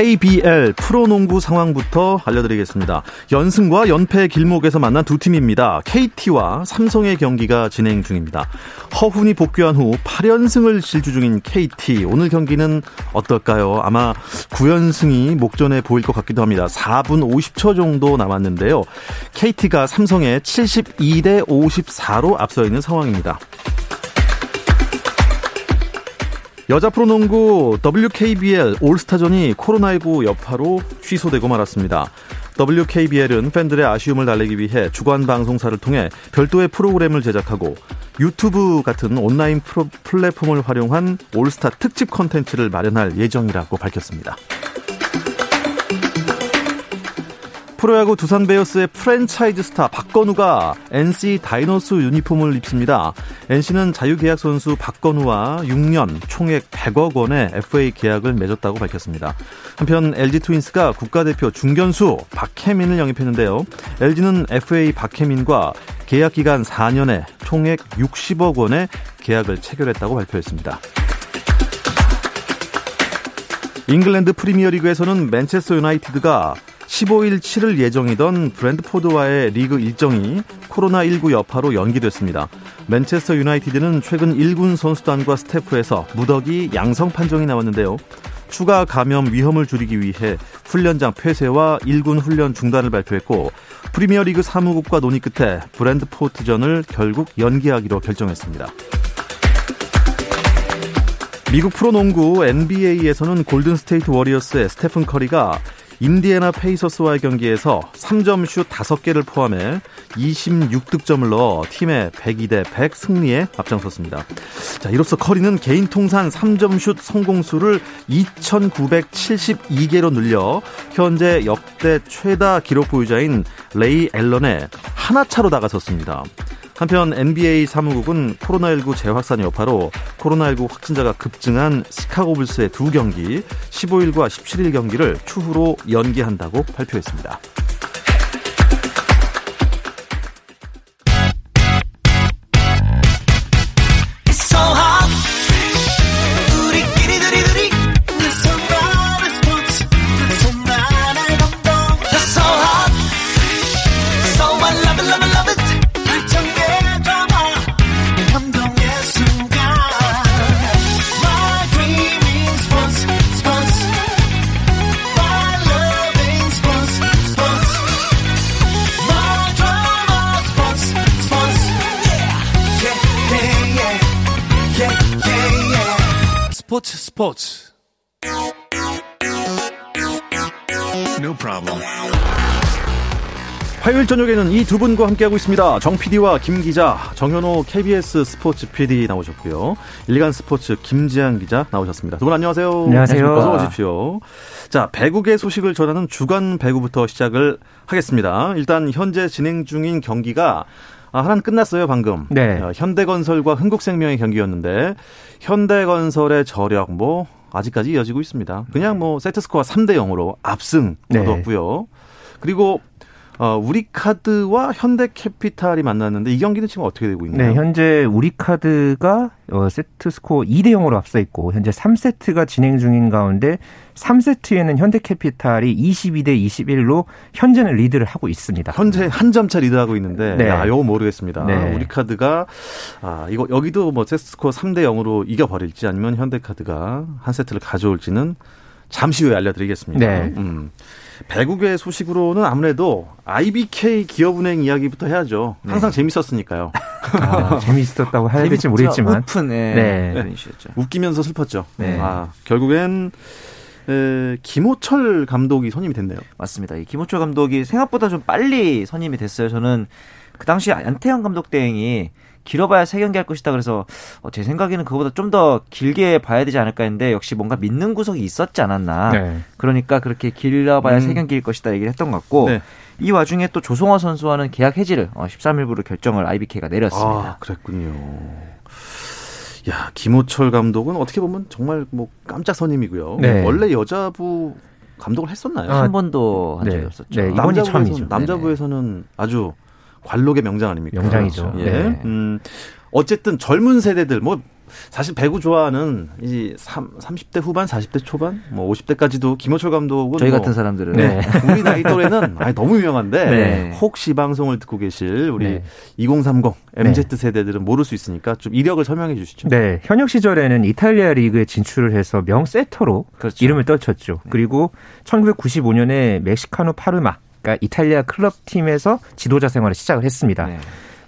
KBL 프로농구 상황부터 알려드리겠습니다. 연승과 연패 길목에서 만난 두 팀입니다. KT와 삼성의 경기가 진행 중입니다. 허훈이 복귀한 후 8연승을 질주 중인 KT. 오늘 경기는 어떨까요? 아마 9연승이 목전에 보일 것 같기도 합니다. 4분 50초 정도 남았는데요. KT가 삼성에 72대 54로 앞서 있는 상황입니다. 여자 프로농구 WKBL 올스타전이 코로나19 여파로 취소되고 말았습니다. WKBL은 팬들의 아쉬움을 달래기 위해 주관 방송사를 통해 별도의 프로그램을 제작하고 유튜브 같은 온라인 플랫폼을 활용한 올스타 특집 컨텐츠를 마련할 예정이라고 밝혔습니다. 프로야구 두산 베어스의 프랜차이즈 스타 박건우가 NC 다이노스 유니폼을 입습니다. NC는 자유계약 선수 박건우와 6년 총액 100억 원의 FA 계약을 맺었다고 밝혔습니다. 한편 LG 트윈스가 국가대표 중견수 박혜민을 영입했는데요. LG는 FA 박혜민과 계약 기간 4년에 총액 60억 원의 계약을 체결했다고 발표했습니다. 잉글랜드 프리미어리그에서는 맨체스터 유나이티드가 15일 치를 예정이던 브랜드포드와의 리그 일정이 코로나19 여파로 연기됐습니다. 맨체스터 유나이티드는 최근 1군 선수단과 스태프에서 무더기 양성 판정이 나왔는데요. 추가 감염 위험을 줄이기 위해 훈련장 폐쇄와 1군 훈련 중단을 발표했고 프리미어리그 사무국과 논의 끝에 브랜드포트전을 결국 연기하기로 결정했습니다. 미국 프로농구 NBA에서는 골든스테이트 워리어스의 스테픈 커리가 인디애나 페이서스와의 경기에서 3점 슛 5개를 포함해 26득점을 넣어 팀의 102대 100 승리에 앞장섰습니다. 자, 이로써 커리는 개인 통산 3점 슛 성공수를 2,972개로 늘려 현재 역대 최다 기록 보유자인 레이 앨런에 하나 차로 다가섰습니다. 한편 NBA 사무국은 코로나19 재확산 여파로 코로나19 확진자가 급증한 시카고 불스의 두 경기 15일과 17일 경기를 추후로 연기한다고 발표했습니다. 스포츠 스포츠 No problem. 화요일 저녁에는 이 두 분과 함께하고 있습니다. 정 PD와 김 기자, 정현호 KBS 스포츠 PD 나오셨고요. 일간 스포츠 김지한 기자 나오셨습니다. 두 분 안녕하세요. 안녕하세요. 어서 오십시오. 자, 배구계 소식을 전하는 주간 배구부터 시작을 하겠습니다. 일단 현재 진행 중인 경기가 아, 하나는 끝났어요, 방금. 네. 어, 현대건설과 흥국생명의 경기였는데, 현대건설의 저력, 뭐, 아직까지 이어지고 있습니다. 그냥 뭐, 세트 스코어 3대 0으로 압승 네. 거뒀고요. 그리고, 어, 우리카드와 현대캐피탈이 만났는데, 이 경기는 지금 어떻게 되고 있나요? 네, 현재 우리카드가 어, 세트 스코어 2대 0으로 앞서 있고 현재 3세트가 진행 중인 가운데 3세트에는 현대캐피탈이 22대 21로 현재는 리드를 하고 있습니다. 현재 한 점 차 리드하고 있는데, 네. 야, 이거 모르겠습니다. 네. 우리카드가, 아, 이거, 여기도 뭐, 세트 스코어 3대 0으로 이겨 버릴지 아니면 현대카드가 한 세트를 가져올지는 잠시 후에 알려드리겠습니다. 네. 음. 배구계 소식으로는 아무래도 IBK 기업은행 이야기부터 해야죠. 항상 재밌었으니까요. 아, 재미있었다고 해야 될지 모르겠지만 오픈, 예. 네. 그런 이슈였죠. 웃기면서 슬펐죠. 네. 아, 결국엔 에, 김호철 감독이 선임이 됐네요. 맞습니다. 이 김호철 감독이 생각보다 좀 빨리 선임이 됐어요. 저는 그 당시 안태현 감독 대행이 길어봐야 세 경기 할 것이다. 그래서 어, 제 생각에는 그거보다 좀 더 길게 봐야 되지 않을까 했는데 역시 뭔가 믿는 구석이 있었지 않았나. 네. 그러니까 그렇게 길어봐야 음. 세 경기일 것이다 얘기를 했던 것 같고 네. 이 와중에 또 조성화 선수와는 계약 해지를 어, 13일부로 결정을 IBK가 내렸습니다. 아, 그랬군요. 야, 김호철 감독은 어떻게 보면 정말 뭐 깜짝 선임이고요. 네. 원래 여자부 감독을 했었나요? 아, 한 번도 한 적이 네. 없었죠. 네, 처음이죠. 남자부에서는 아주 관록의 명장 아닙니까? 명장이죠. 예. 네. 음, 어쨌든 젊은 세대들 뭐 사실 배구 좋아하는 이 3, 30대 후반, 40대 초반, 뭐 50대까지도 김호철 감독은 저희 뭐, 같은 사람들은 네. 우리 나이 또래는 아니, 너무 유명한데 네. 혹시 방송을 듣고 계실 우리 네. 2030 MZ 세대들은 모를 수 있으니까 좀 이력을 설명해 주시죠. 네, 현역 시절에는 이탈리아 리그에 진출을 해서 명세터로 그렇죠. 이름을 떨쳤죠. 네. 그리고 1995년에 멕시카노 파르마 그러니까 이탈리아 클럽 팀에서 지도자 생활을 시작을 했습니다. 네.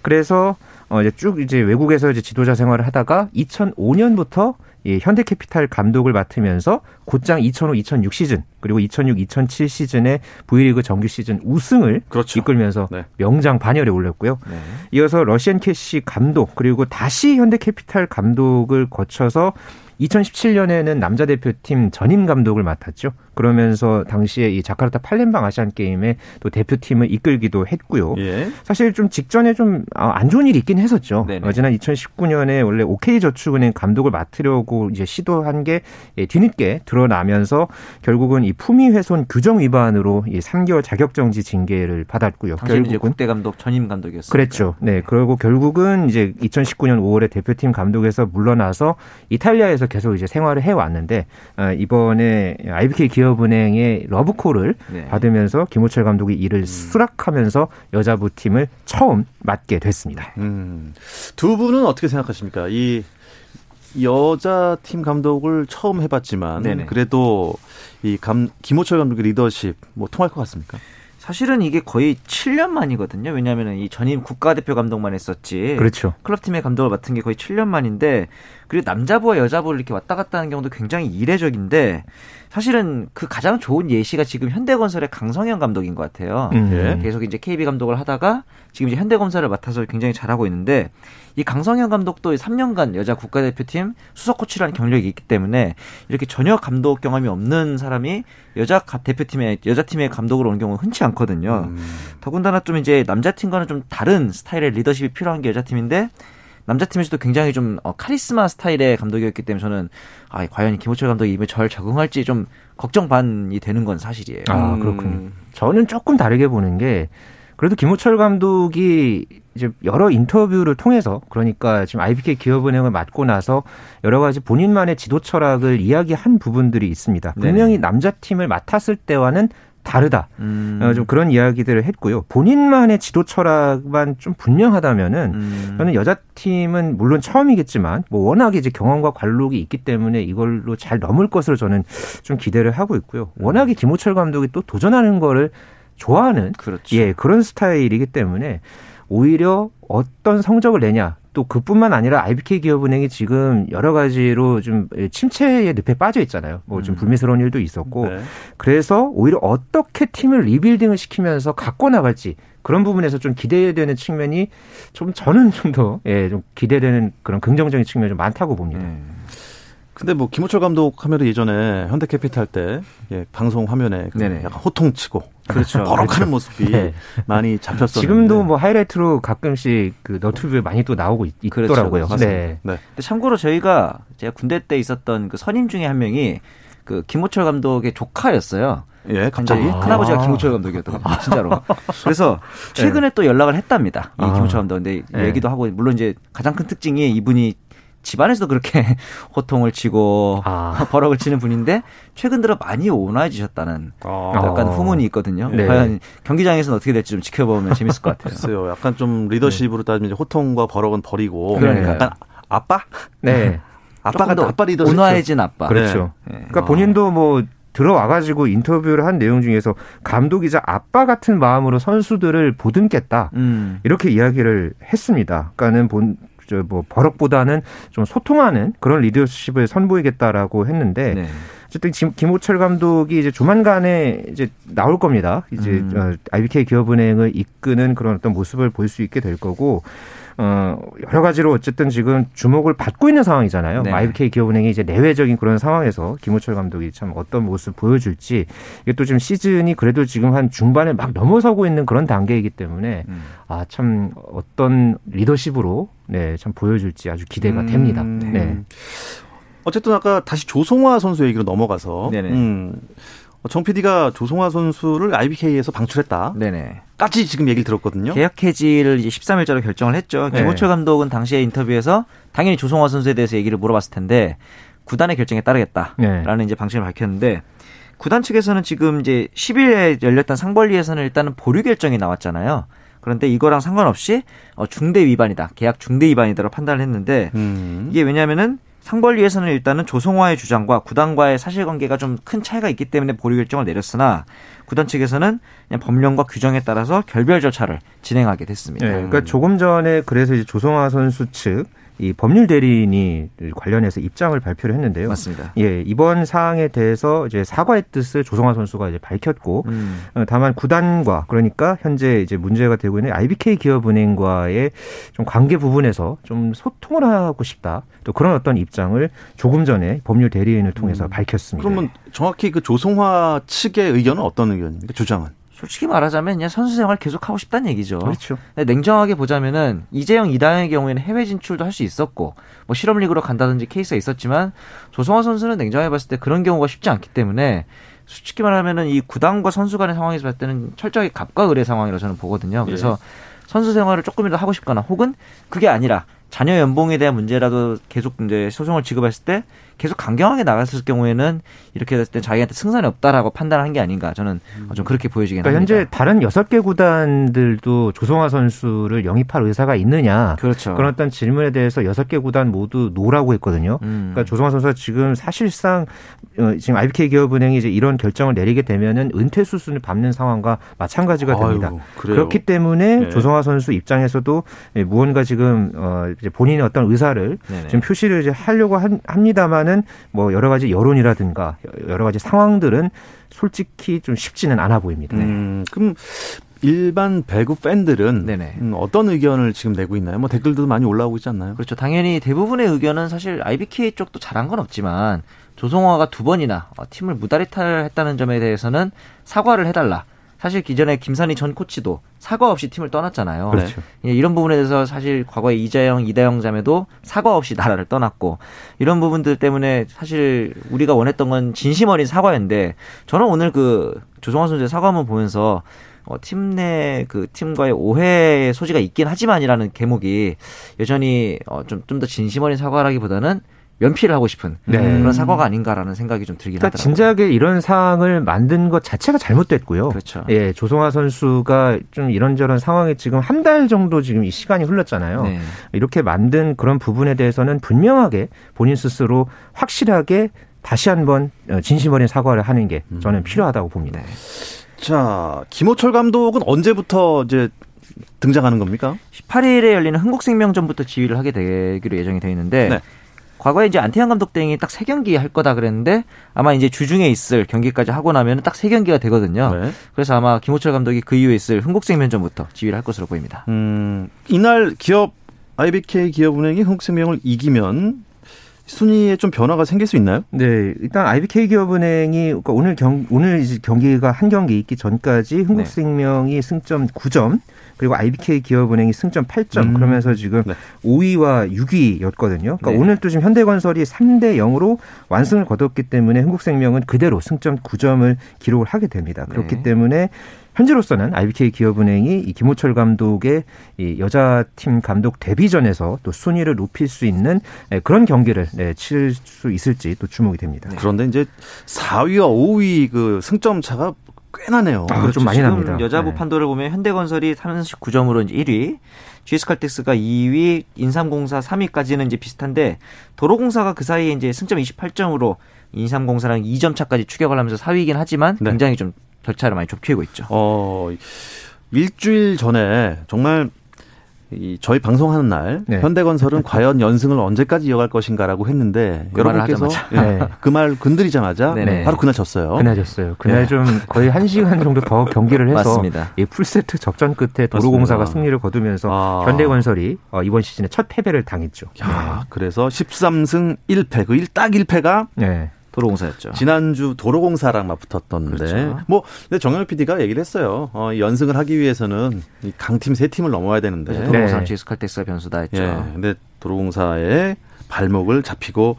그래서 어 이제 쭉 이제 외국에서 이제 지도자 생활을 하다가 2005년부터 이 현대캐피탈 감독을 맡으면서 곧장 2005-2006 시즌 그리고 2006-2007 시즌에 V리그 정규 시즌 우승을 그렇죠. 이끌면서 네. 명장 반열에 올렸고요. 네. 이어서 러시앤캐시 감독 그리고 다시 현대캐피탈 감독을 거쳐서 2017년에는 남자 대표팀 전임 감독을 맡았죠. 그러면서 당시에 이 자카르타 팔렘방 아시안 게임에 또 대표팀을 이끌기도 했고요. 예. 사실 좀 직전에 좀 안, 아, 좋은 일이 있긴 했었죠. 네네. 지난 2019년에 원래 OK 저축은행 감독을 맡으려고 이제 시도한 게 예, 뒤늦게 드러나면서 결국은 이 품위 훼손 규정 위반으로 이 3개월 자격 정지 징계를 받았고요. 결국은 이제 국대 감독 전임 감독이었어요. 그랬죠. 네. 그리고 결국은 이제 2019년 5월에 대표팀 감독에서 물러나서 이탈리아에서 계속 이제 생활을 해 왔는데 어, 이번에 IBK 기업 기업은행의 러브콜을 네. 받으면서 김호철 감독이 이를 음. 수락하면서 여자부 팀을 처음 맡게 됐습니다. 음. 두 분은 어떻게 생각하십니까? 이 여자 팀 감독을 처음 해봤지만 네네. 그래도 이 감, 김호철 감독의 리더십 뭐 통할 것 같습니까? 사실은 이게 거의 7년 만이거든요. 왜냐하면 이 전임 국가대표 감독만 했었지. 그렇죠. 클럽팀의 감독을 맡은 게 거의 7년 만인데 그리고 남자부와 여자부를 이렇게 왔다 갔다 하는 경우도 굉장히 이례적인데 사실은 그 가장 좋은 예시가 지금 현대건설의 강성현 감독인 것 같아요. 음. 네. 계속 이제 KB 감독을 하다가 지금 이제 현대건설을 맡아서 굉장히 잘하고 있는데 이 강성현 감독도 3년간 여자 국가대표팀 수석 코치라는 경력이 있기 때문에 이렇게 전혀 감독 경험이 없는 사람이 여자 대표팀의 여자 팀의 감독으로 오는 경우는 흔치 않거든요. 음. 더군다나 좀 이제 남자 팀과는 좀 다른 스타일의 리더십이 필요한 게 여자 팀인데 남자 팀에서도 굉장히 좀 어, 카리스마 스타일의 감독이었기 때문에 저는 아 과연 김호철 감독이 이번에 잘 적응할지 좀 걱정 반이 되는 건 사실이에요. 아 그렇군요. 음. 저는 조금 다르게 보는 게 그래도 김호철 감독이 이제 여러 인터뷰를 통해서 그러니까 지금 IBK 기업은행을 맡고 나서 여러 가지 본인만의 지도 철학을 이야기한 부분들이 있습니다. 분명히 네. 남자 팀을 맡았을 때와는 다르다. 음. 어, 좀 그런 이야기들을 했고요. 본인만의 지도 철학만 좀 분명하다면은 음. 저는 여자 팀은 물론 처음이겠지만 뭐 워낙에 이제 경험과 관록이 있기 때문에 이걸로 잘 넘을 것으로 저는 좀 기대를 하고 있고요. 워낙에 김호철 감독이 또 도전하는 거를 좋아하는 그렇죠. 예 그런 스타일이기 때문에 오히려 어떤 성적을 내냐 또 그뿐만 아니라 IBK 기업은행이 지금 여러 가지로 좀 침체의 늪에 빠져 있잖아요. 뭐좀 음. 불미스러운 일도 있었고 네. 그래서 오히려 어떻게 팀을 리빌딩을 시키면서 갖고 나갈지 그런 부분에서 좀 기대되는 측면이 좀 저는 좀 더 예, 좀 기대되는 그런 긍정적인 측면이 좀 많다고 봅니다. 음. 근데 뭐 김호철 감독 카메라 예전에 현대캐피탈 때 예, 방송 화면에 그 약간 호통치고 그렇죠. 버럭하는 그렇죠. 모습이 네. 많이 잡혔었는데 지금도 뭐 하이라이트로 가끔씩 그 너튜브에 많이 또 나오고 있, 그렇죠. 더라고요 네. 네. 근데 참고로 저희가 제가 군대 때 있었던 그 선임 중에 한 명이 그 김호철 감독의 조카였어요. 예, 갑자기 아. 큰아버지가 김호철 감독이었던 거예요, 진짜로. 그래서 최근에 네. 또 연락을 했답니다. 이 아. 김호철 감독. 근데 네. 얘기도 하고 물론 이제 가장 큰 특징이 이분이 집안에서도 그렇게 호통을 치고 아. 버럭을 치는 분인데 최근 들어 많이 온화해지셨다는 아. 약간 후문이 있거든요. 네. 과연 경기장에서는 어떻게 될지 좀 지켜보면 재밌을 것 같아요. 글쎄요. 약간 좀 리더십으로 따지면 호통과 버럭은 버리고 그러니까요. 약간 아빠? 네. 아빠가 아빠 리더 온화해진 아빠. 그렇죠. 네. 그러니까 어. 본인도 뭐 들어와가지고 인터뷰를 한 내용 중에서 감독이자 아빠 같은 마음으로 선수들을 보듬겠다 음. 이렇게 이야기를 했습니다. 그러니까는 본 뭐 버럭보다는 좀 소통하는 그런 리더십을 선보이겠다라고 했는데 네. 어쨌든 김호철 감독이 이제 조만간에 이제 나올 겁니다. 이제 음. 어, IBK 기업은행을 이끄는 그런 어떤 모습을 볼 수 있게 될 거고 어, 여러 가지로 어쨌든 지금 주목을 받고 있는 상황이잖아요. 네. IBK 기업은행이 이제 내외적인 그런 상황에서 김호철 감독이 참 어떤 모습 보여줄지 이게 또 지금 시즌이 그래도 지금 한 중반에 막 넘어서고 있는 그런 단계이기 때문에 음. 아, 참 어떤 리더십으로 네, 참 보여줄지 아주 기대가 음. 됩니다. 네. 어쨌든 아까 다시 조성화 선수 얘기로 넘어가서 네네. 음, 정 PD가 조성화 선수를 IBK에서 방출했다. 네네. 까지 지금 얘기를 들었거든요. 계약 해지를 이제 13일자로 결정을 했죠. 네. 김호철 감독은 당시에 인터뷰에서 당연히 조성화 선수에 대해서 얘기를 물어봤을 텐데 구단의 결정에 따르겠다라는 네. 이제 방침을 밝혔는데 구단 측에서는 지금 이제 10일에 열렸던 상벌리에서는 일단은 보류 결정이 나왔잖아요. 그런데 이거랑 상관없이 어, 중대 위반이다. 계약 중대 위반이다로 판단을 했는데 음. 이게 왜냐면은 상벌위에서는 일단은 조성화의 주장과 구단과의 사실관계가 좀 큰 차이가 있기 때문에 보류 결정을 내렸으나 구단 측에서는 그냥 법령과 규정에 따라서 결별 절차를 진행하게 됐습니다. 네, 그러니까 조금 전에 그래서 이제 조성화 선수 측 이 법률 대리인이 관련해서 입장을 발표를 했는데요. 맞습니다. 예, 이번 사항에 대해서 이제 사과의 뜻을 조성화 선수가 이제 밝혔고, 음. 어, 다만 구단과 그러니까 현재 이제 문제가 되고 있는 IBK 기업은행과의 좀 관계 부분에서 좀 소통을 하고 싶다. 또 그런 어떤 입장을 조금 전에 법률 대리인을 통해서 음. 밝혔습니다. 그러면 정확히 그 조성화 측의 의견은 어떤 의견입니까? 주장은? 솔직히 말하자면 그냥 선수 생활 계속 하고 싶다는 얘기죠. 그렇죠. 냉정하게 보자면은 이재영, 이다영의 경우에는 해외 진출도 할 수 있었고 뭐 실업 리그로 간다든지 케이스가 있었지만 조성화 선수는 냉정하게 봤을 때 그런 경우가 쉽지 않기 때문에 솔직히 말하면은 이 구단과 선수 간의 상황에서 봤을 때는 철저하게 갑과 을의 상황이라고 저는 보거든요. 그래서 예. 선수 생활을 조금이라도 하고 싶거나 혹은 그게 아니라 자녀 연봉에 대한 문제라도 계속 이제 소송을 지급했을 때 계속 강경하게 나갔을 경우에는 이렇게 됐을 때 자기한테 승산이 없다라고 판단한 게 아닌가 저는 좀 그렇게 보여지긴 그러니까 합니다. 현재 다른 여섯 개 구단들도 조성화 선수를 영입할 의사가 있느냐 그렇죠. 그런 어떤 질문에 대해서 여섯 개 구단 모두 노라고 했거든요. 음. 그러니까 조성화 선수가 지금 사실상 어, 지금 IBK 기업은행이 이제 이런 결정을 내리게 되면은 은퇴 수순을 밟는 상황과 마찬가지가 됩니다. 아유, 그렇기 때문에 네. 조성화 선수 입장에서도 무언가 지금 어 이제 본인의 어떤 의사를 네네. 지금 표시를 이제 하려고 합니다만 은뭐 여러 가지 여론이라든가 여러 가지 상황들은 솔직히 좀 쉽지는 않아 보입니다. 음, 그럼 일반 배구 팬들은 음, 어떤 의견을 지금 내고 있나요? 뭐 댓글도 많이 올라오고 있지 않나요? 그렇죠. 당연히 대부분의 의견은 사실 IBK 쪽도 잘한 건 없지만 조성화가 두 번이나 팀을 무다리탈 했다는 점에 대해서는 사과를 해달라. 사실 기존에 김선희 전 코치도 사과 없이 팀을 떠났잖아요. 그렇죠. 예, 이런 부분에 대해서 사실 과거에 이재영, 이다영 자매도 사과 없이 나라를 떠났고 이런 부분들 때문에 사실 우리가 원했던 건 진심 어린 사과였는데 저는 오늘 그 조성환 선수의 사과문 보면서 어, 팀내 그 팀과의 오해의 소지가 있긴 하지만이라는 대목이 여전히 어, 좀좀 더 진심 어린 사과라기보다는 면피를 하고 싶은 네. 그런 사과가 아닌가라는 생각이 좀 들긴 그러니까 하더라고요. 진작에 이런 상황을 만든 것 자체가 잘못됐고요. 그렇죠. 예, 조성화 선수가 좀 이런저런 상황에 지금 한 달 정도 지금 이 시간이 흘렀잖아요. 네. 이렇게 만든 그런 부분에 대해서는 분명하게 본인 스스로 확실하게 다시 한번 어, 진심 어린 사과를 하는 게 음. 저는 필요하다고 봅니다. 네. 자, 김호철 감독은 언제부터 이제 등장하는 겁니까? 18일에 열리는 흥국생명전부터 지휘를 하게 되기로 예정이 되어 있는데 네. 과거에 이제 안태현 감독 등이 딱 세 경기 할 거다 그랬는데 아마 이제 주중에 있을 경기까지 하고 나면 딱 세 경기가 되거든요. 네. 그래서 아마 김호철 감독이 그 이후에 있을 흥국생명전부터 지휘를 할 것으로 보입니다. 음, 이날 기업 IBK 기업은행이 흥국생명을 이기면 순위에 좀 변화가 생길 수 있나요? 네, 일단 IBK 기업은행이 그러니까 오늘 경 오늘 이제 경기가 한 경기 있기 전까지 흥국생명이 네. 승점 9점, 그리고 IBK 기업은행이 승점 8점 음. 그러면서 지금 네. 5위와 6위였거든요. 그러니까 네. 오늘 또 지금 현대건설이 3대 0으로 완승을 거뒀기 때문에 흥국생명은 그대로 승점 9점을 기록을 하게 됩니다. 그렇기 네. 때문에 현재로서는 IBK 기업은행이 이 김호철 감독의 이 여자팀 감독 데뷔전에서 또 순위를 높일 수 있는 예, 그런 경기를 네, 치를 수 있을지 또 주목이 됩니다. 그런데 이제 4위와 5위 그 승점 차가 꽤 나네요. 아, 그렇죠. 좀 많이 납니다. 여자부 네. 판도를 보면 현대건설이 39점으로 이제 1위, GS칼텍스가 2위, 인삼공사 3위까지는 이제 비슷한데 도로공사가 그 사이에 이제 승점 28점으로 인삼공사랑 2점 차까지 추격을 하면서 4위이긴 하지만 네. 굉장히 좀 절차를 많이 좁히고 있죠. 어, 일주일 전에 정말 이 저희 방송하는 날 네. 현대건설은 과연 연승을 언제까지 이어갈 것인가라고 했는데 그 여러분께서 예, 네. 그말 건드리자마자 네네. 바로 그날 졌어요. 그날 졌어요. 그날 네. 좀 거의 한 시간 정도 더 경기를 해서. 이 풀세트 적전 끝에 도로공사가 맞습니다. 승리를 거두면서 아. 현대건설이 어, 이번 시즌에 첫 패배를 당했죠. 야, 네. 그래서 13승 1패 그 1딱 1패가 네. 도로공사였죠. 지난주 도로공사랑 맞붙었던데. 그렇죠. 뭐, 근데 정현우 PD가 얘기를 했어요. 어, 연승을 하기 위해서는 이 강팀 세 팀을 넘어야 되는데. 그렇죠. 도로공사 네. 지스칼텍스가 변수다 했죠. 예, 근데 도로공사의 발목을 잡히고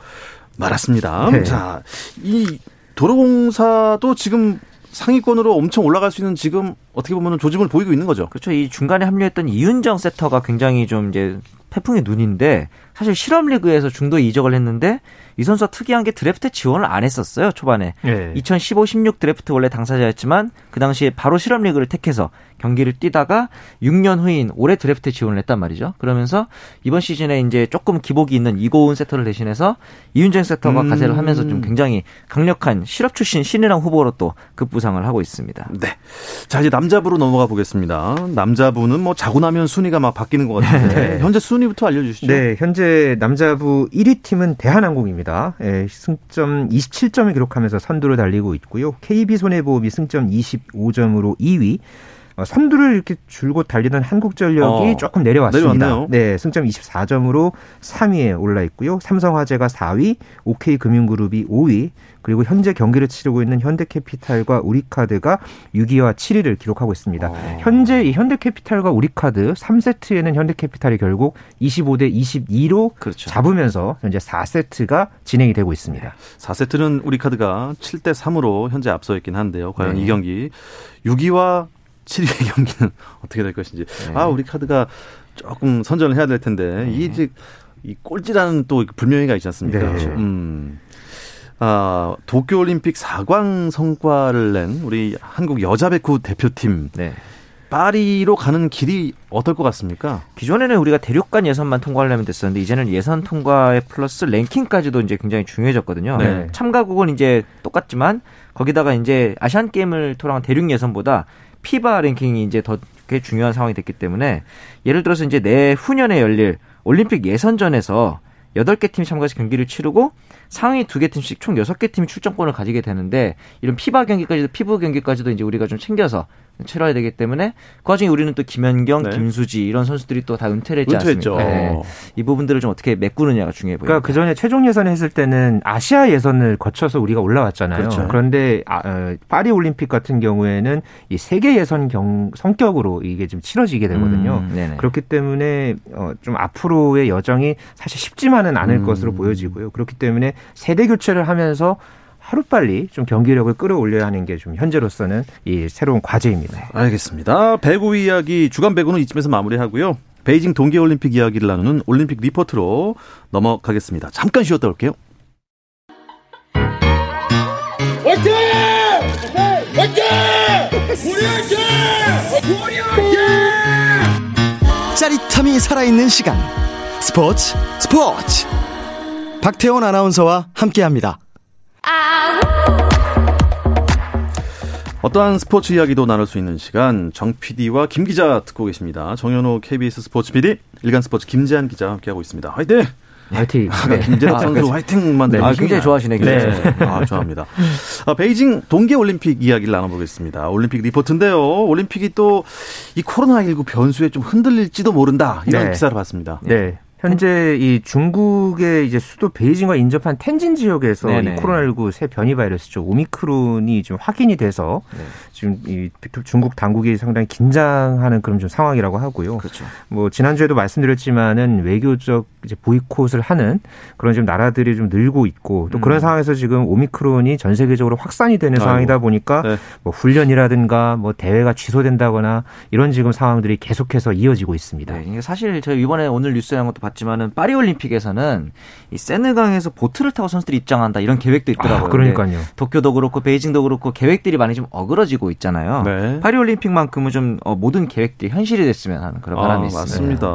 말았습니다. 네. 자, 이 도로공사도 지금 상위권으로 엄청 올라갈 수 있는 지금 어떻게 보면 조짐을 보이고 있는 거죠. 그렇죠. 이 중간에 합류했던 이윤정 세터가 굉장히 좀 이제 태풍의 눈인데 사실 실업 리그에서 중도 이적을 했는데 이 선수가 특이한 게 드래프트 지원을 안 했었어요 초반에. 네. 2015-16 드래프트 원래 당사자였지만 그 당시에 바로 실업 리그를 택해서 경기를 뛰다가 6년 후인 올해 드래프트 지원을 했단 말이죠. 그러면서 이번 시즌에 이제 조금 기복이 있는 이고은 세터를 대신해서 이윤정 세터가 음. 가세를 하면서 좀 굉장히 강력한 실업 출신 신이랑 후보로 또 급부상을 하고 있습니다. 네. 자 이제 남자부로 넘어가 보겠습니다. 남자부는 뭐 자고 나면 순위가 막 바뀌는 것 같은데 네. 현재 순위부터 알려주시죠. 네, 현재 남자부 1위 팀은 대한항공입니다. 예, 승점 27점을 기록하면서 선두를 달리고 있고요. KB 손해보험이 승점 25점으로 2위. 어, 선두를 이렇게 줄곧 달리던 한국전력이 어, 조금 내려왔습니다. 내려왔네요. 네, 승점 24점으로 3위에 올라 있고요. 삼성화재가 4위, OK금융그룹이 5위, 그리고 현재 경기를 치르고 있는 현대캐피탈과 우리카드가 6위와 7위를 기록하고 있습니다. 어. 현재 이 현대캐피탈과 우리카드 3세트에는 현대캐피탈이 결국 25대 22로 그렇죠. 잡으면서 현재 4세트가 진행이 되고 있습니다. 4세트는 우리카드가 7대 3으로 현재 앞서 있긴 한데요. 과연 네. 이 경기 6위와 7위의 경기는 어떻게 될 것인지. 네. 아, 우리 카드가 조금 선전을 해야 될 텐데, 네. 이제 이 꼴찌라는 또 불명예가 있지 않습니까? 네. 그렇죠. 음. 아, 도쿄올림픽 4광 성과를 낸 우리 한국 여자 배구 대표팀. 네. 파리로 가는 길이 어떨 것 같습니까? 기존에는 우리가 대륙간 예선만 통과하려면 됐었는데 이제는 예선 통과에 플러스 랭킹까지도 이제 굉장히 중요해졌거든요. 네. 참가국은 이제 똑같지만 거기다가 이제 아시안 게임을 토랑한 대륙 예선보다 피바 랭킹이 이제 더 중요한 상황이 됐기 때문에 예를 들어서 이제 내후년에 열릴 올림픽 예선전에서 8개 팀이 참가해서 경기를 치르고 상위 2개 팀씩 총 6개 팀이 출전권을 가지게 되는데 이런 피바 경기까지도 피부 경기까지도 이제 우리가 좀 챙겨서 치러야 되기 때문에 그 와중에 우리는 또 김연경, 네. 김수지 이런 선수들이 또 다 은퇴를 했지 은퇴했죠. 않습니까? 네. 이 부분들을 좀 어떻게 메꾸느냐가 중요해 보입니다. 그러니까 그 전에 최종 예선 했을 때는 아시아 예선을 거쳐서 우리가 올라왔잖아요. 그렇죠. 그런데 아, 어, 파리 올림픽 같은 경우에는 이 세계 예선 경 성격으로 이게 좀 치러지게 되거든요. 음, 그렇기 때문에 어, 좀 앞으로의 여정이 사실 쉽지만은 않을 음. 것으로 보여지고요. 그렇기 때문에 세대 교체를 하면서 하루빨리 좀 경기력을 끌어올려야 하는 게 좀 현재로서는 이 새로운 과제입니다. 알겠습니다. 배구 이야기 주간 배구는 이쯤에서 마무리하고요. 베이징 동계올림픽 이야기를 나누는 올림픽 리포트로 넘어가겠습니다. 잠깐 쉬었다 올게요. 화이팅! 화이팅! 우리 화이팅! 우리 화이팅! 짜릿함이 살아있는 시간. 스포츠 스포츠. 박태원 아나운서와 함께합니다. 어떠한 스포츠 이야기도 나눌 수 있는 시간 정 PD와 김 기자 듣고 계십니다. 정현호 KBS 스포츠 PD, 일간 스포츠 김재한 기자 함께하고 있습니다. 화이팅! 화이팅! 아, 네. 김재학 선수 아, 화이팅만 네, 아, 굉장히 좋아하시네. 네. 아, 좋아합니다. 아, 베이징 동계올림픽 이야기를 나눠보겠습니다. 올림픽 리포트인데요. 올림픽이 또 이 코로나19 변수에 좀 흔들릴지도 모른다. 이런 네. 기사를 봤습니다. 네. 현재 이 중국의 이제 수도 베이징과 인접한 텐진 지역에서 네네. 이 코로나19 새 변이 바이러스죠 오미크론이 좀 확인이 돼서 네. 지금 이 중국 당국이 상당히 긴장하는 그런 좀 상황이라고 하고요. 그렇죠. 뭐 지난주에도 말씀드렸지만은 외교적 이제 보이콧을 하는 그런 좀 나라들이 좀 늘고 있고 또 그런 음. 상황에서 지금 오미크론이 전 세계적으로 확산이 되는 아이고. 상황이다 보니까 네. 뭐 훈련이라든가 뭐 대회가 취소된다거나 이런 지금 상황들이 계속해서 이어지고 있습니다. 네, 사실 저희 이번에 오늘 뉴스에 한 것도 봤 봤지만은 파리 올림픽에서는 이 세느강에서 보트를 타고 선수들이 입장한다 이런 계획도 있더라고요. 아, 그러니까요. 도쿄도 그렇고 베이징도 그렇고 계획들이 많이 좀 어그러지고 있잖아요. 네. 파리 올림픽만큼은 좀 어, 모든 계획들이 현실이 됐으면 하는 그런 바람이 아, 있습니다. 맞습니다.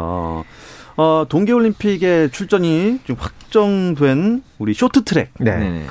어, 동계 올림픽에 출전이 좀 확정된 우리 쇼트트랙. 네. 네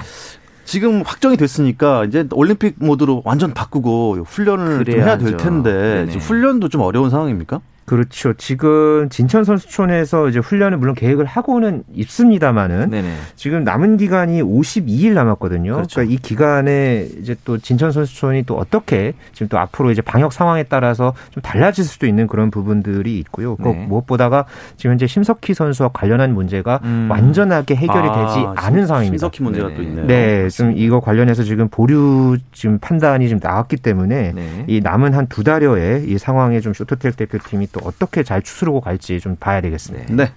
지금 확정이 됐으니까 이제 올림픽 모드로 완전 바꾸고 훈련을 좀 해야 될 텐데 훈련도 좀 어려운 상황입니까? 그렇죠. 지금 진천 선수촌에서 이제 훈련을 물론 계획을 하고는 있습니다만은 네네. 지금 남은 기간이 52일 남았거든요. 그렇죠. 그러니까 이 기간에 이제 또 진천 선수촌이 또 어떻게 지금 또 앞으로 이제 방역 상황에 따라서 좀 달라질 수도 있는 그런 부분들이 있고요. 네. 그 무엇보다가 지금 현재 심석희 선수와 관련한 문제가 음. 완전하게 해결이 아, 되지 않은 상황입니다. 심석희 문제가 네. 또 있네요. 네, 좀 이거 관련해서 지금 보류 지금 판단이 좀 나왔기 때문에 네. 이 남은 한 두 달여의 이 상황에 좀 쇼트트랙 대표팀이 또 어떻게 잘 추스르고 갈지 좀 봐야 되겠습니다. 네.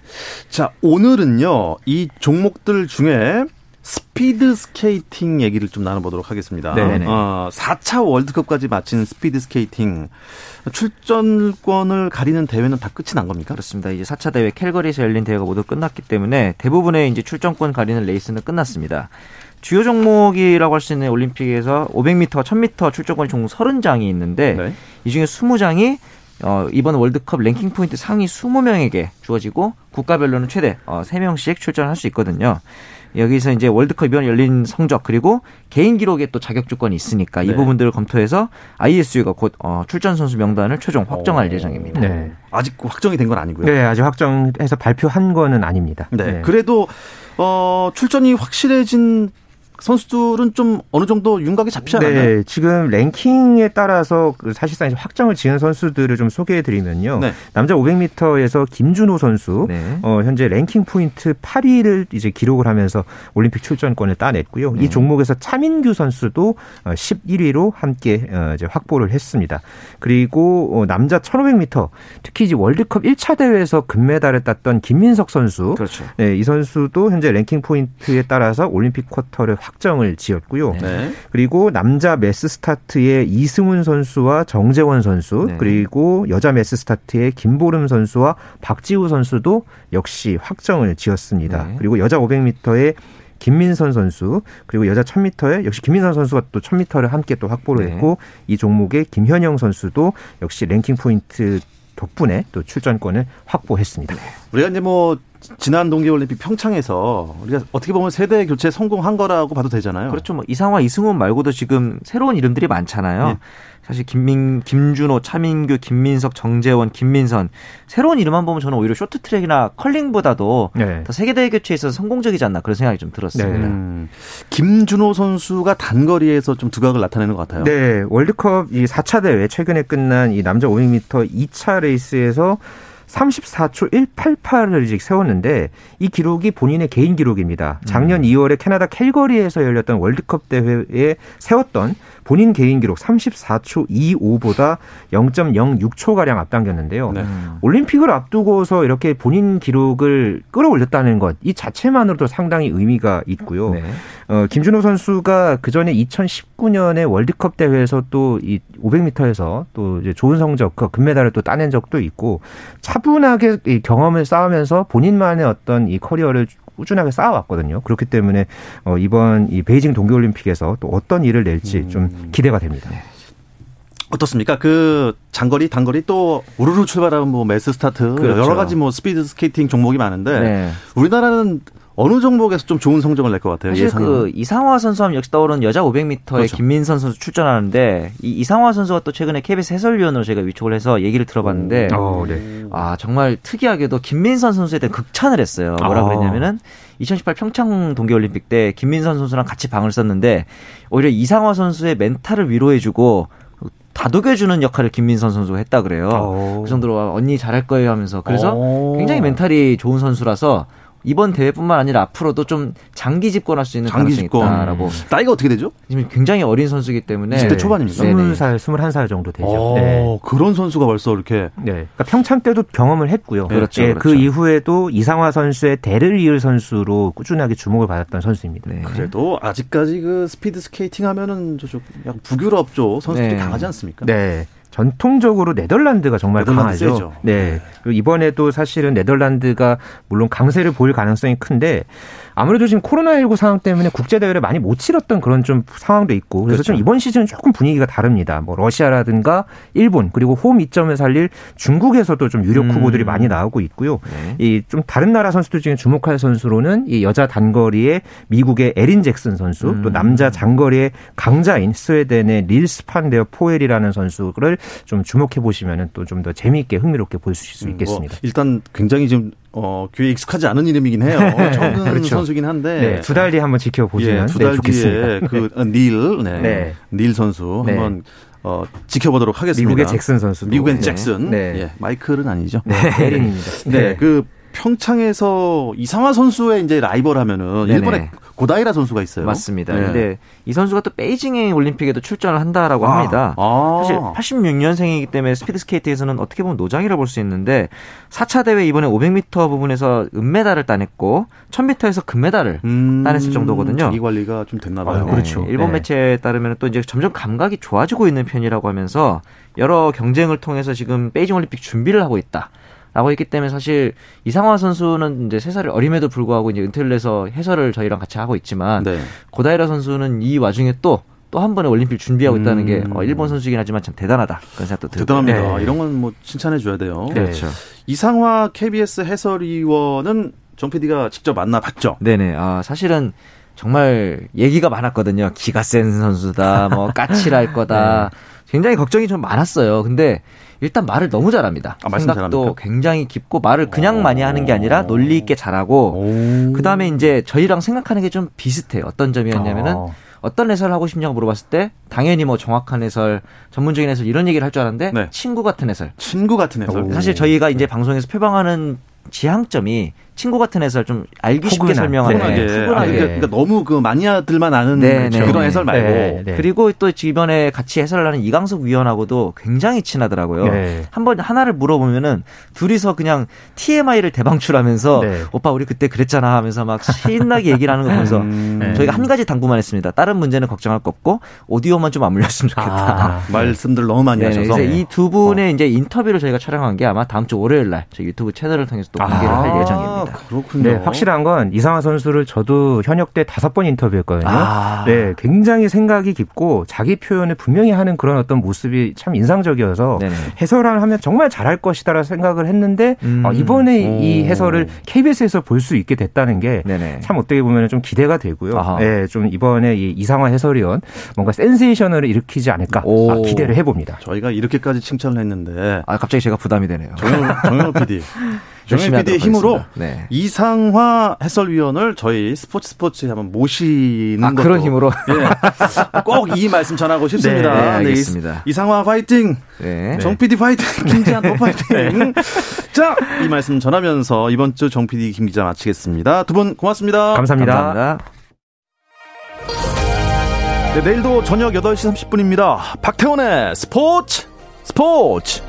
자, 오늘은요. 이 종목들 중에 스피드 스케이팅 얘기를 좀 나눠보도록 하겠습니다. 네 어, 4차 월드컵까지 마친 스피드 스케이팅 출전권을 가리는 대회는 다 끝이 난 겁니까? 그렇습니다. 이제 4차 대회 캘거리에서 열린 대회가 모두 끝났기 때문에 대부분의 이제 출전권 가리는 레이스는 끝났습니다. 주요 종목이라고 할 수 있는 올림픽에서 500m, 1000m 출전권이 총 30장이 있는데 네. 이 중에 20장이 어, 이번 월드컵 랭킹 포인트 상위 20명에게 주어지고 국가별로는 최대 어, 3명씩 출전할 수 있거든요. 여기서 이제 월드컵 이번 열린 성적 그리고 개인 기록에 또 자격 조건이 있으니까 네. 이 부분들을 검토해서 ISU가 곧 어, 출전 선수 명단을 최종 확정할 오. 어. 예정입니다. 네. 아직 확정이 된 건 아니고요. 네, 아직 확정해서 발표한 거는 아닙니다. 네. 네. 그래도 어, 출전이 확실해진 선수들은 좀 어느 정도 윤곽이 잡지 않았나요? 네, 지금 랭킹에 따라서 그 사실상 이제 확정을 지은 선수들을 좀 소개해 드리면요. 네. 남자 500m에서 김준호 선수 네. 어, 현재 랭킹 포인트 8위를 이제 기록을 하면서 올림픽 출전권을 따냈고요. 네. 이 종목에서 차민규 선수도 11위로 어, 함께 어, 이제 확보를 했습니다. 그리고 어, 남자 1500m 특히 이제 월드컵 1차 대회에서 금메달을 땄던 김민석 선수. 그렇죠. 네, 이 선수도 현재 랭킹 포인트에 따라서 올림픽 쿼터를 확 확정을 지었고요. 네. 그리고 남자 매스 스타트의 이승훈 선수와 정재원 선수 네. 그리고 여자 매스 스타트의 김보름 선수와 박지우 선수도 역시 확정을 지었습니다. 네. 그리고 여자 500m의 김민선 선수 그리고 여자 1000m에 역시 김민선 선수가 또 1000m를 함께 또 확보를 네. 했고 이 종목의 김현영 선수도 역시 랭킹 포인트 덕분에 또 출전권을 확보했습니다. 우리가 이제 뭐 지난 동계올림픽 평창에서 우리가 어떻게 보면 세대 교체 성공한 거라고 봐도 되잖아요. 그렇죠. 뭐 이상화, 이승훈 말고도 지금 새로운 이름들이 많잖아요. 네. 사실 김민, 김준호, 차민규, 김민석, 정재원, 김민선 새로운 이름만 보면 저는 오히려 쇼트트랙이나 컬링보다도 네. 더 세계 대회 교체에 있어서 성공적이지 않나 그런 생각이 좀 들었습니다. 네. 음, 김준호 선수가 단거리에서 좀 두각을 나타내는 것 같아요. 네, 월드컵 이 4차 대회 최근에 끝난 이 남자 500m 2차 레이스에서 34초 188을 이제 세웠는데 이 기록이 본인의 개인 기록입니다. 작년 음. 2월에 캐나다 캘거리에서 열렸던 월드컵 대회에 세웠던 본인 개인 기록 34초 25보다 0.06초 가량 앞당겼는데요. 네. 올림픽을 앞두고서 이렇게 본인 기록을 끌어올렸다는 것 이 자체만으로도 상당히 의미가 있고요. 네. 어, 김준호 선수가 그 전에 2019년에 월드컵 대회에서 또 이 500m에서 또 이제 좋은 성적, 그 금메달을 또 따낸 적도 있고 차분하게 이 경험을 쌓으면서 본인만의 어떤 이 커리어를 꾸준하게 쌓아왔거든요. 그렇기 때문에 어, 이번 이 베이징 동계올림픽에서 또 어떤 일을 낼지 음. 좀 기대가 됩니다. 네. 어떻습니까? 그 장거리, 단거리 또 우르르 출발하는 뭐 매스 스타트 그렇죠. 여러 가지 뭐 스피드 스케이팅 종목이 많은데 네. 우리나라는 어느 종목에서 좀 좋은 성적을 낼 것 같아요. 사실 예상은. 그 이상화 선수 하면 역시 떠오르는 여자 500m에 그렇죠. 김민선 선수 출전하는데 이 이상화 선수가 또 최근에 KBS 해설위원으로 제가 위촉을 해서 얘기를 들어봤는데 오, 네. 아 정말 특이하게도 김민선 선수에 대한 극찬을 했어요. 뭐라 아. 그랬냐면은 2018 평창 동계올림픽 때 김민선 선수랑 같이 방을 썼는데 오히려 이상화 선수의 멘탈을 위로해주고 다독여주는 역할을 김민선 선수가 했다 그래요. 오. 그 정도로 언니 잘할 거예요 하면서 그래서 오. 굉장히 멘탈이 좋은 선수라서 이번 대회뿐만 아니라 앞으로도 좀 장기 집권할 수 있는 장기 가능성이 집권. 있다라고. 나이가 어떻게 되죠? 지금 굉장히 어린 선수이기 때문에 20대 초반입니다. 20살, 21살 정도 되죠. 오, 네. 그런 선수가 벌써 이렇게 네. 그러니까 평창 때도 경험을 했고요. 네. 그렇죠, 네. 그렇죠. 그 이후에도 이상화 선수의 대를 이을 선수로 꾸준하게 주목을 받았던 선수입니다. 네. 그래도 아직까지 그 스피드 스케이팅 하면은 저쪽 북유럽 쪽 선수들이 네. 강하지 않습니까? 네. 전통적으로 네덜란드가 정말 네덜란드 강하죠. 세죠. 네. 그리고 이번에도 사실은 네덜란드가 물론 강세를 보일 가능성이 큰데 아무래도 지금 코로나19 상황 때문에 국제 대회를 많이 못 치렀던 그런 좀 상황도 있고 그래서 그렇죠. 좀 이번 시즌은 조금 분위기가 다릅니다. 뭐 러시아라든가 일본 그리고 홈 이점을 살릴 중국에서도 좀 유력 음. 후보들이 음. 많이 나오고 있고요. 네. 이좀 다른 나라 선수들 중에 주목할 선수로는 이 여자 단거리의 미국의 에린 잭슨 선수 음. 또 남자 장거리의 강자인 스웨덴의 릴스 판데어 포엘이라는 선수를 좀 주목해 보시면은 또 좀 더 재미있게 흥미롭게 보실 수 음, 있겠습니다. 뭐 일단 굉장히 지금 어, 귀에 익숙하지 않은 이름이긴 해요. 적은 그렇죠. 선수긴 한데 네, 두달 뒤에 한번 지켜보시면 예, 두달 네, 뒤에 그닐 네, 네. 닐 선수 네. 한번 어, 지켜보도록 하겠습니다. 미국의 잭슨 선수. 미국의 잭슨. 네. 예, 마이클은 아니죠. 네, 혜린입니다. 네, 그 평창에서 이상화 선수의 이제 라이벌 하면은 네네. 일본의 고다이라 선수가 있어요. 맞습니다. 네. 근데 이 선수가 또 베이징 올림픽에도 출전을 한다라고 아, 합니다. 아. 사실 86년생이기 때문에 스피드 스케이트에서는 어떻게 보면 노장이라 볼 수 있는데 4차 대회 이번에 500m 부분에서 은메달을 따냈고 1000m에서 금메달을 음, 따냈을 정도거든요. 자기 관리가 좀 됐나 봐요. 아, 그렇죠. 네. 일본 네. 매체에 따르면 또 이제 점점 감각이 좋아지고 있는 편이라고 하면서 여러 경쟁을 통해서 지금 베이징 올림픽 준비를 하고 있다. 라고 했기 때문에 사실 이상화 선수는 이제 세 살이 어림에도 불구하고 이제 은퇴를 해서 해설을 저희랑 같이 하고 있지만 네. 고다이라 선수는 이 와중에 또 또한 번에 올림픽 준비하고 음. 있다는 게 어, 일본 선수이긴 하지만 참 대단하다 그런 생각도 들고 대단합니다. 네. 이런 건 뭐 칭찬해 줘야 돼요. 네. 그렇죠. 이상화 KBS 해설위원은 정 PD가 직접 만나봤죠. 네네. 아 사실은 정말 얘기가 많았거든요. 기가 센 선수다, 뭐 까칠할 거다. 네. 굉장히 걱정이 좀 많았어요. 근데 일단 말을 너무 잘합니다. 아, 생각도? 굉장히 깊고 말을 그냥 오. 많이 하는 게 아니라 논리 있게 잘하고 그 다음에 이제 저희랑 생각하는 게 좀 비슷해요. 어떤 점이었냐면은 아. 어떤 해설을 하고 싶냐고 물어봤을 때 당연히 뭐 정확한 해설, 전문적인 해설 이런 얘기를 할 줄 알았는데 네. 친구 같은 해설. 친구 같은 해설. 오. 사실 저희가 이제 방송에서 표방하는 지향점이 친구 같은 해설 좀 알기 쉽게 설명하는 네. 푸근하게. 그러니까, 너무 그 마니아들만 아는 네, 네. 그런 해설 말고 네, 네. 그리고 또 이번에 같이 해설을 하는 이강석 위원하고도 굉장히 친하더라고요. 네. 한번 하나를 물어보면은 둘이서 그냥 TMI를 대방출하면서 네. 오빠 우리 그때 그랬잖아 하면서 막 신나게 얘기를 하는 거 보면서 음. 저희가 한 가지 당부만 했습니다. 다른 문제는 걱정할 거 없고 오디오만 좀 안 물렸으면 좋겠다. 아, 말씀들 너무 많이 하셔서 이 두 분의 어. 이제 인터뷰를 저희가 촬영한 게 아마 다음 주 월요일 날 저희 유튜브 채널을 통해서 또 공개를 아. 할 예정입니다. 있습니다. 그렇군요. 네, 확실한 건 이상화 선수를 저도 현역 때 다섯 번 인터뷰했거든요. 아. 네, 굉장히 생각이 깊고 자기 표현을 분명히 하는 그런 어떤 모습이 참 인상적이어서 네네. 해설을 하면 정말 잘할 것이다라 생각을 했는데 음. 어, 이번에 오. 이 해설을 KBS에서 볼 수 있게 됐다는 게 참 어떻게 보면 좀 기대가 되고요. 아하. 네, 좀 이번에 이 이상화 해설위원 뭔가 센세이션을 일으키지 않을까 아, 기대를 해봅니다. 저희가 이렇게까지 칭찬을 했는데 아 갑자기 제가 부담이 되네요. 정영 PD 정현 PD의 힘으로 네. 이상화 해설위원을 저희 스포츠 스포츠에 한번 모시는 아, 것도 그런 힘으로 예, 꼭 이 말씀 전하고 싶습니다. 네, 네 알겠습니다. 네, 이상화 파이팅, 네. 정 PD 파이팅, 김지한 더 파이팅. 자, 이 말씀 전하면서 이번 주 정 PD 김 기자 마치겠습니다. 두 분 고맙습니다. 감사합니다. 감사합니다. 네, 내일도 저녁 8시 30분입니다. 박태원의 스포츠 스포츠